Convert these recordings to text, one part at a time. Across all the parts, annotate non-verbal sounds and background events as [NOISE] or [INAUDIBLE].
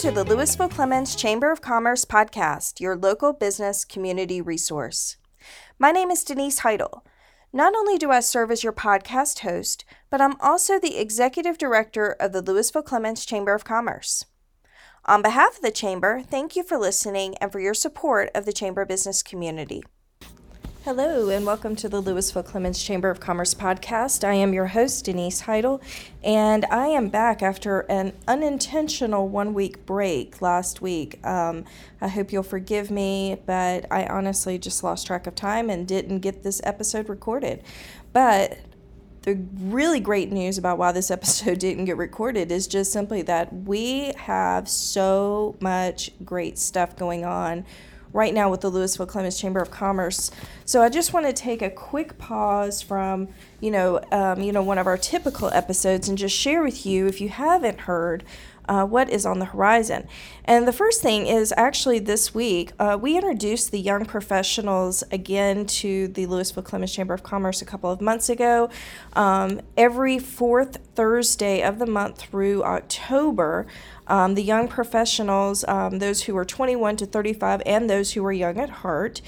to the Lewisville Clemmons Chamber of Commerce podcast, your local business community resource. My name is Denise Heidel. Not only do I serve as your podcast host, but I'm also the executive director of the Lewisville Clemmons Chamber of Commerce. On behalf of the Chamber, thank you for listening and for your support of the Chamber business community. Hello, and welcome to the Lewisville Clemmons Chamber of Commerce podcast. I am your host, Denise Heidel, and I am back after an unintentional one week break last week. Um, I hope you'll forgive me, but I honestly just lost track of time and didn't get this episode recorded. But the really great news about why this [LAUGHS] episode didn't get recorded is just simply that we have so much great stuff going on right now with the Lewisville Clemmons Chamber of Commerce. So I just want to take a quick pause from, you know, um, you know, one of our typical episodes and just share with you, if you haven't heard, uh, what is on the horizon. And the first thing is actually this week, uh, we introduced the young professionals again to the Lewisville Clemmons Chamber of Commerce a couple of months ago. Um, every fourth Thursday of the month through October, um, the young professionals, um, those who are 21 to 35 and those who are young at heart,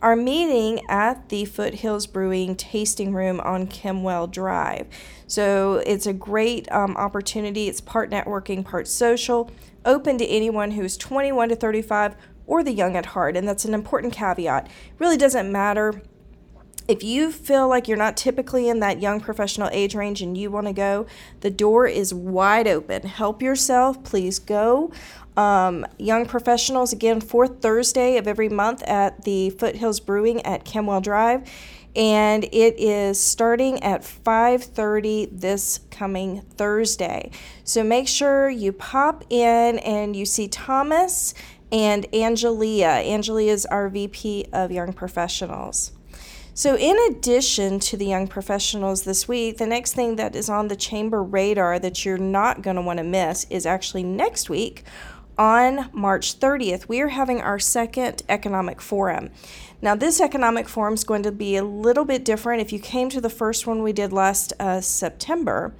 are meeting at the Foothills Brewing Tasting Room on Kimwell Drive. So it's a great um, opportunity. It's part networking, part social, open to anyone who's 21 to 35 or the young at heart. And that's an important caveat. Really doesn't matter if you feel like you're not typically in that young professional age range and you want to go, the door is wide open. Help yourself, please go. Um, young professionals, again, fourth Thursday of every month at the Foothills Brewing at Kimwell Drive. And it is starting at 5:30 this coming Thursday. So make sure you pop in and you see Thomas and Angelia. Angelia is our VP of Young Professionals. So, in addition to the young professionals this week, the next thing that is on the chamber radar that you're not going to want to miss is actually next week on March 30th, we are having our second economic forum. Now, this economic forum is going to be a little bit different. If you came to the first one we did last uh, September,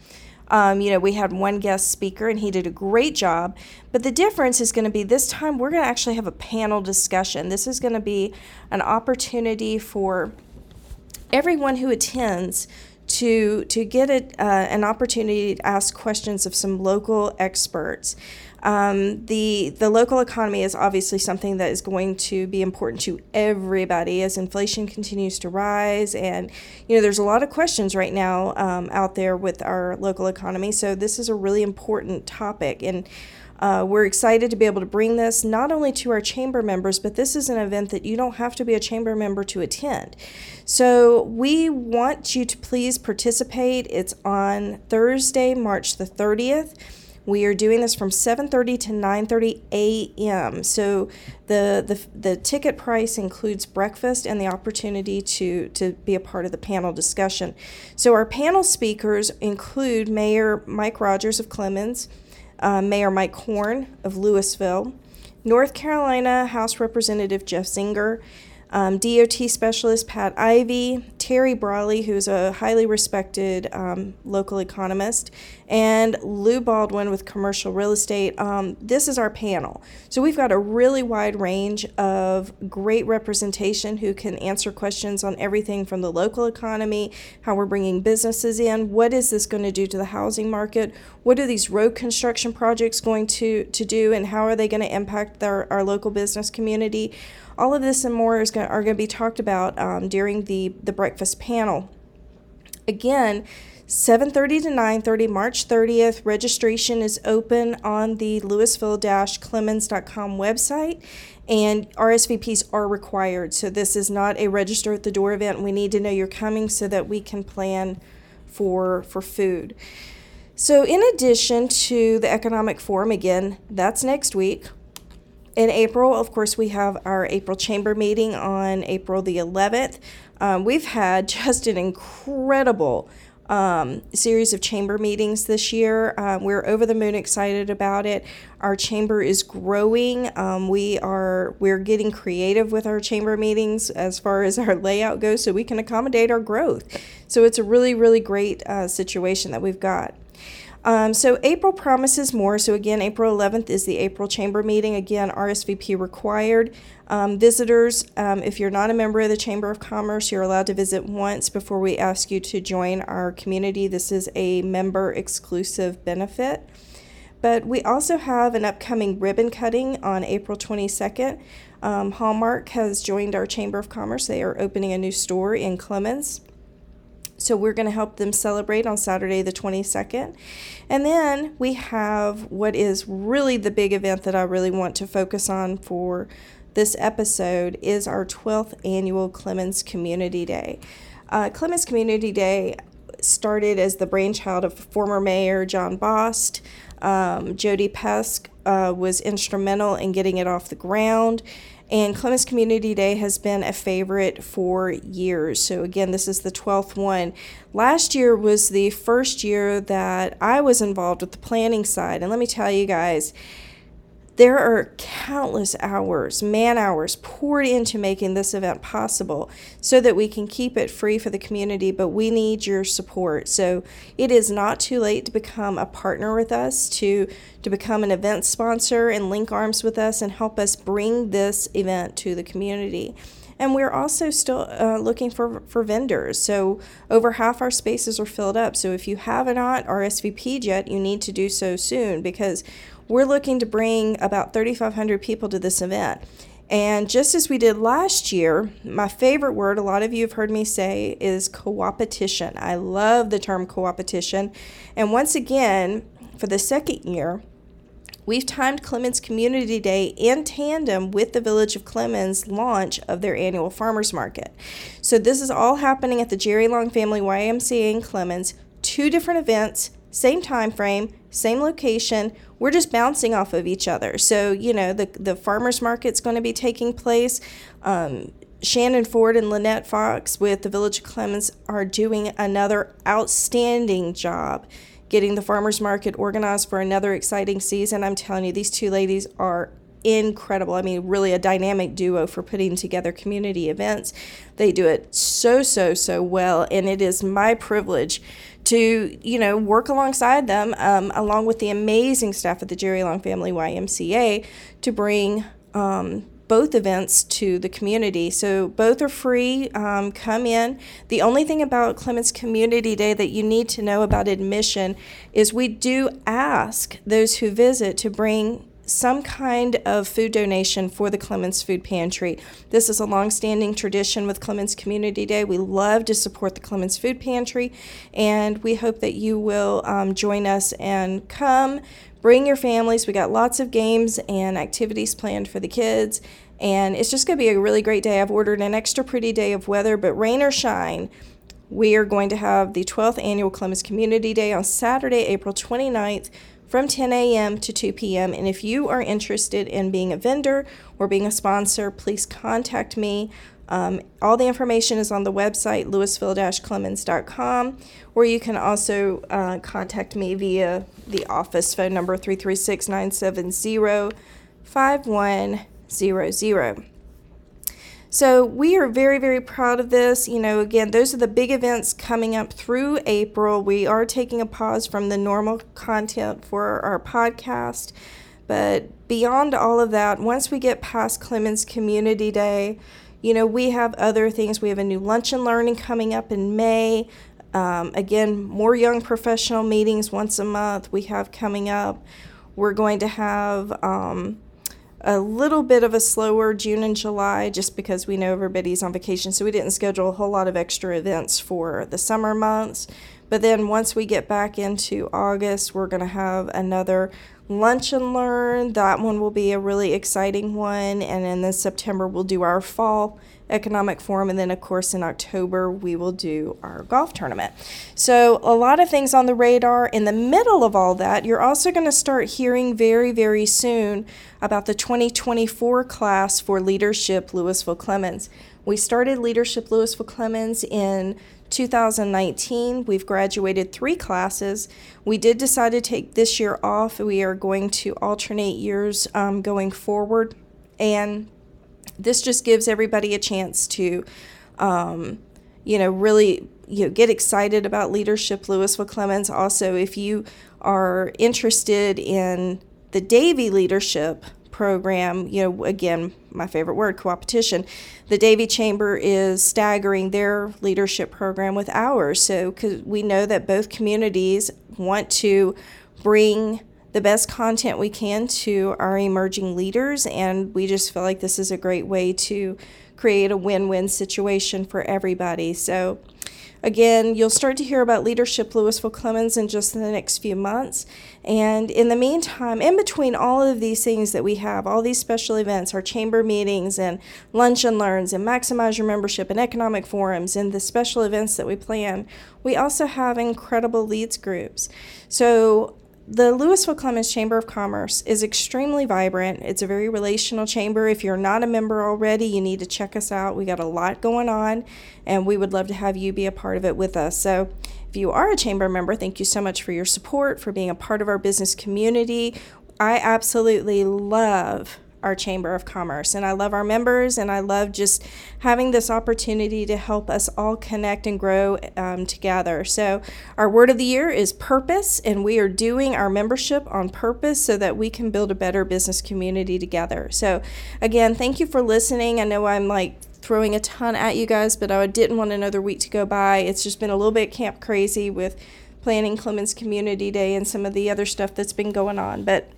um, you know, we had one guest speaker and he did a great job. But the difference is going to be this time we're going to actually have a panel discussion. This is going to be an opportunity for everyone who attends to to get a, uh, an opportunity to ask questions of some local experts. Um, the the local economy is obviously something that is going to be important to everybody as inflation continues to rise, and you know there's a lot of questions right now um, out there with our local economy. So this is a really important topic, and uh, we're excited to be able to bring this not only to our chamber members, but this is an event that you don't have to be a chamber member to attend. So we want you to please participate. It's on Thursday, March the 30th. We are doing this from 7:30 to 9:30 a.m. So the, the the ticket price includes breakfast and the opportunity to to be a part of the panel discussion. So our panel speakers include Mayor Mike Rogers of Clemmons, uh, Mayor Mike Horn of Lewisville, North Carolina House Representative Jeff Zenger, um, DOT specialist Pat Ivey, Terry Brawley, who's a highly respected um, local economist, and Lou Baldwin with commercial real estate. Um, this is our panel. So we've got a really wide range of great representation who can answer questions on everything from the local economy, how we're bringing businesses in, what is this going to do to the housing market, what are these road construction projects going to, to do, and how are they going to impact our, our local business community. All of this and more is going, are going to be talked about um, during the, the breakfast panel. Again, 7:30 to 9:30 March 30th registration is open on the lewisville-clemmons.com website and RSVPs are required. So this is not a register at the door event. We need to know you're coming so that we can plan for for food. So in addition to the economic forum again that's next week in April, of course, we have our April chamber meeting on April the 11th. Um, we've had [LAUGHS] just an incredible um, series of chamber meetings this year. Uh, we're over the moon excited about it. Our chamber is growing. Um, we are we're getting creative with our chamber meetings as far as our layout goes, so we can accommodate our growth. So it's a really really great uh, situation that we've got. Um, so April promises more. So again, April 11th is the April Chamber meeting. Again, RSVP required. Um, visitors, um, if you're not a member of the Chamber of Commerce, you're allowed to visit once before we ask you to join our community. This is a member exclusive benefit. But we also have an upcoming ribbon cutting on April 22nd. Um, Hallmark has joined our Chamber of Commerce. They are opening a new store in Clemmons. So we're going to help them celebrate on Saturday, the 22nd. And then we have what is really the big event that I really want to focus on for this episode is our 12th annual Clemmons Community Day. Uh, Clemmons Community Day started as the brainchild of former Mayor John Bost. Um, Jody Pesk uh, was instrumental in getting it off the ground. And Clemmons Community Day has been a favorite for years. So, again, this is the 12th one. Last year was the first year that I was involved with the planning side. And let me tell you guys, there are countless hours, man hours, poured into making this event possible so that we can keep it free for the community, but we need your support. So it is not too late to become a partner with us, to, to become an event sponsor and link arms with us and help us bring this event to the community. And we're also still uh, looking for, for vendors. So over half our spaces are filled up. So if you have not RSVP'd yet, you need to do so soon because we're looking to bring about 3,500 people to this event. And just as we did last year, my favorite word, a lot of you have heard me say, is coopetition. I love the term coopetition. And once again, for the second year, we've timed Clemmons Community Day in tandem with the Village of Clemmons launch of their annual farmers market. So this is all happening at the Jerry Long Family YMCA in Clemmons, two different events, same time frame, same location. We're just bouncing off of each other. So, you know, the, the farmers market's going to be taking place. Um, Shannon Ford and Lynette Fox with the Village of Clemmons are doing another outstanding job getting the farmers market organized for another exciting season. I'm telling you, these two ladies are incredible. I mean, really a dynamic duo for putting together community events. They do it so, so, so well. And it is my privilege to, you know, work alongside them, um, along with the amazing staff at the Jerry Long Family YMCA, to bring um, both events to the community. So both are free. Um, come in. The only thing about Clemmons Community Day that you need to know about admission is we do ask those who visit to bring some kind of food donation for the Clemmons Food Pantry. This is a long-standing tradition with Clemmons Community Day. We love to support the Clemmons Food Pantry, and we hope that you will um, join us and come. Bring your families. We got lots of games and activities planned for the kids, and it's just going to be a really great day. I've ordered an extra pretty day of weather, but rain or shine, we are going to have the 12th annual Clemmons Community Day on Saturday, April 29th from 10 a.m. to 2 p.m. And if you are interested in being a vendor or being a sponsor, please contact me. Um, all the information is on the website, lewisville-clemmons.com, or you can also uh, contact me via the office phone number 336 970 5100. So we are very, very proud of this. You know, again, those are the big events coming up through April. We are taking a pause from the normal content for our podcast. But beyond all of that, once we get past Clemmons Community Day, you know, we have other things. We have a new lunch and learning coming up in May. Um, again, more young professional meetings once a month we have coming up. We're going to have um, a little bit of a slower June and July just because we know everybody's on vacation. So we didn't schedule a whole lot of extra events for the summer months. But then once we get back into August, we're going to have another lunch and learn. That one will be a really exciting one. And then in September, we'll do our fall economic forum. And then, of course, in October, we will do our golf tournament. So, a lot of things on the radar. In the middle of all that, you're also going to start hearing very, very soon about the 2024 class for Leadership Lewisville Clemmons. We started Leadership Lewisville Clemmons in 2019. We've graduated three classes. We did decide to take this year off. We are going to alternate years um, going forward. And this just gives everybody a chance to, um, you know, really you know, get excited about leadership. Lewisville Clemmons. Also, if you are interested in the Davie Leadership program, you know, again, my favorite word, coopetition, the Davie Chamber is staggering their leadership program with ours. So, because we know that both communities want to bring the best content we can to our emerging leaders, and we just feel like this is a great way to create a win win situation for everybody. So, Again, you'll start to hear about Leadership Lewisville Clemmons in just the next few months. And in the meantime, in between all of these things that we have, all these special events, our chamber meetings and lunch and learns and maximize your membership and economic forums and the special events that we plan, we also have incredible leads groups. So the Lewisville Clemmons Chamber of Commerce is extremely vibrant. It's a very relational chamber. If you're not a member already, you need to check us out. We got a lot going on, and we would love to have you be a part of it with us. So, if you are a chamber member, thank you so much for your support, for being a part of our business community. I absolutely love our Chamber of Commerce. And I love our members, and I love just having this opportunity to help us all connect and grow um, together. So, our word of the year is purpose, and we are doing our membership on purpose so that we can build a better business community together. So, again, thank you for listening. I know I'm like throwing a ton at you guys, but I didn't want another week to go by. It's just been a little bit camp crazy with planning Clemmons Community Day and some of the other stuff that's been going on. But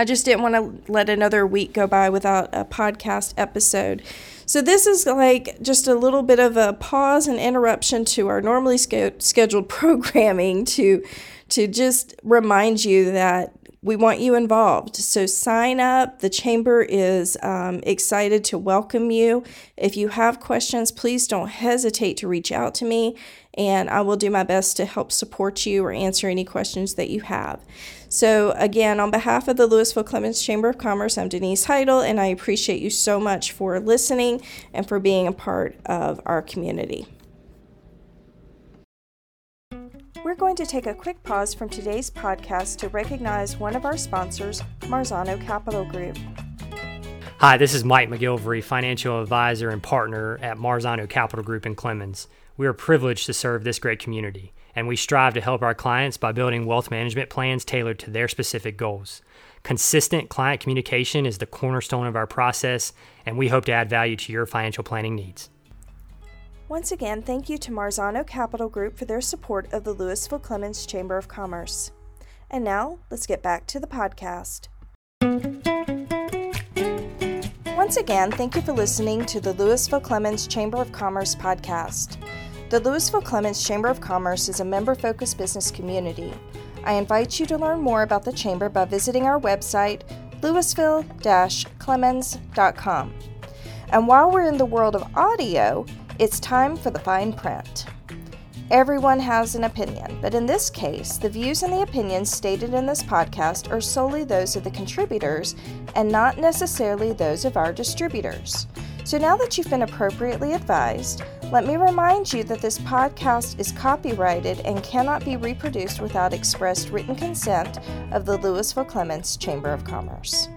I just didn't want to let another week go by without a podcast episode. So, this is like just a little bit of a pause and interruption to our normally scheduled [LAUGHS] programming to, to just remind you that we want you involved. So sign up. The chamber is um, excited to welcome you. If you have questions, please don't hesitate to reach out to me, and I will do my best to help support you or answer any questions that you have. So, again, on behalf of the Lewisville Clemmons Chamber of Commerce, I'm Denise Heidel, and I appreciate you so much for listening and for being a part of our community. We're going to take a quick pause from today's podcast to recognize one of our sponsors, Marzano Capital Group. Hi, this is Mike McGilvery, financial advisor and partner at Marzano Capital Group in Clemmons. We are privileged to serve this great community, and we strive to help our clients by building wealth management plans tailored to their specific goals. Consistent client communication is the cornerstone of our process, and we hope to add value to your financial planning needs. Once again, thank you to Marzano Capital Group for their support of the Lewisville Clemmons Chamber of Commerce. And now, let's get back to the podcast. Once again, thank you for listening to the Lewisville Clemmons Chamber of Commerce podcast. The Lewisville Clemmons Chamber of Commerce is a member focused business community. I invite you to learn more about the Chamber by visiting our website, lewisville clemmons.com. And while we're in the world of audio, it's time for the fine print. Everyone has an opinion, but in this case, the views and the opinions stated in this podcast are solely those of the contributors and not necessarily those of our distributors. So now that you've been appropriately advised, let me remind you that this podcast is copyrighted and cannot be reproduced without expressed written consent of the Lewisville Clemmons Chamber of Commerce.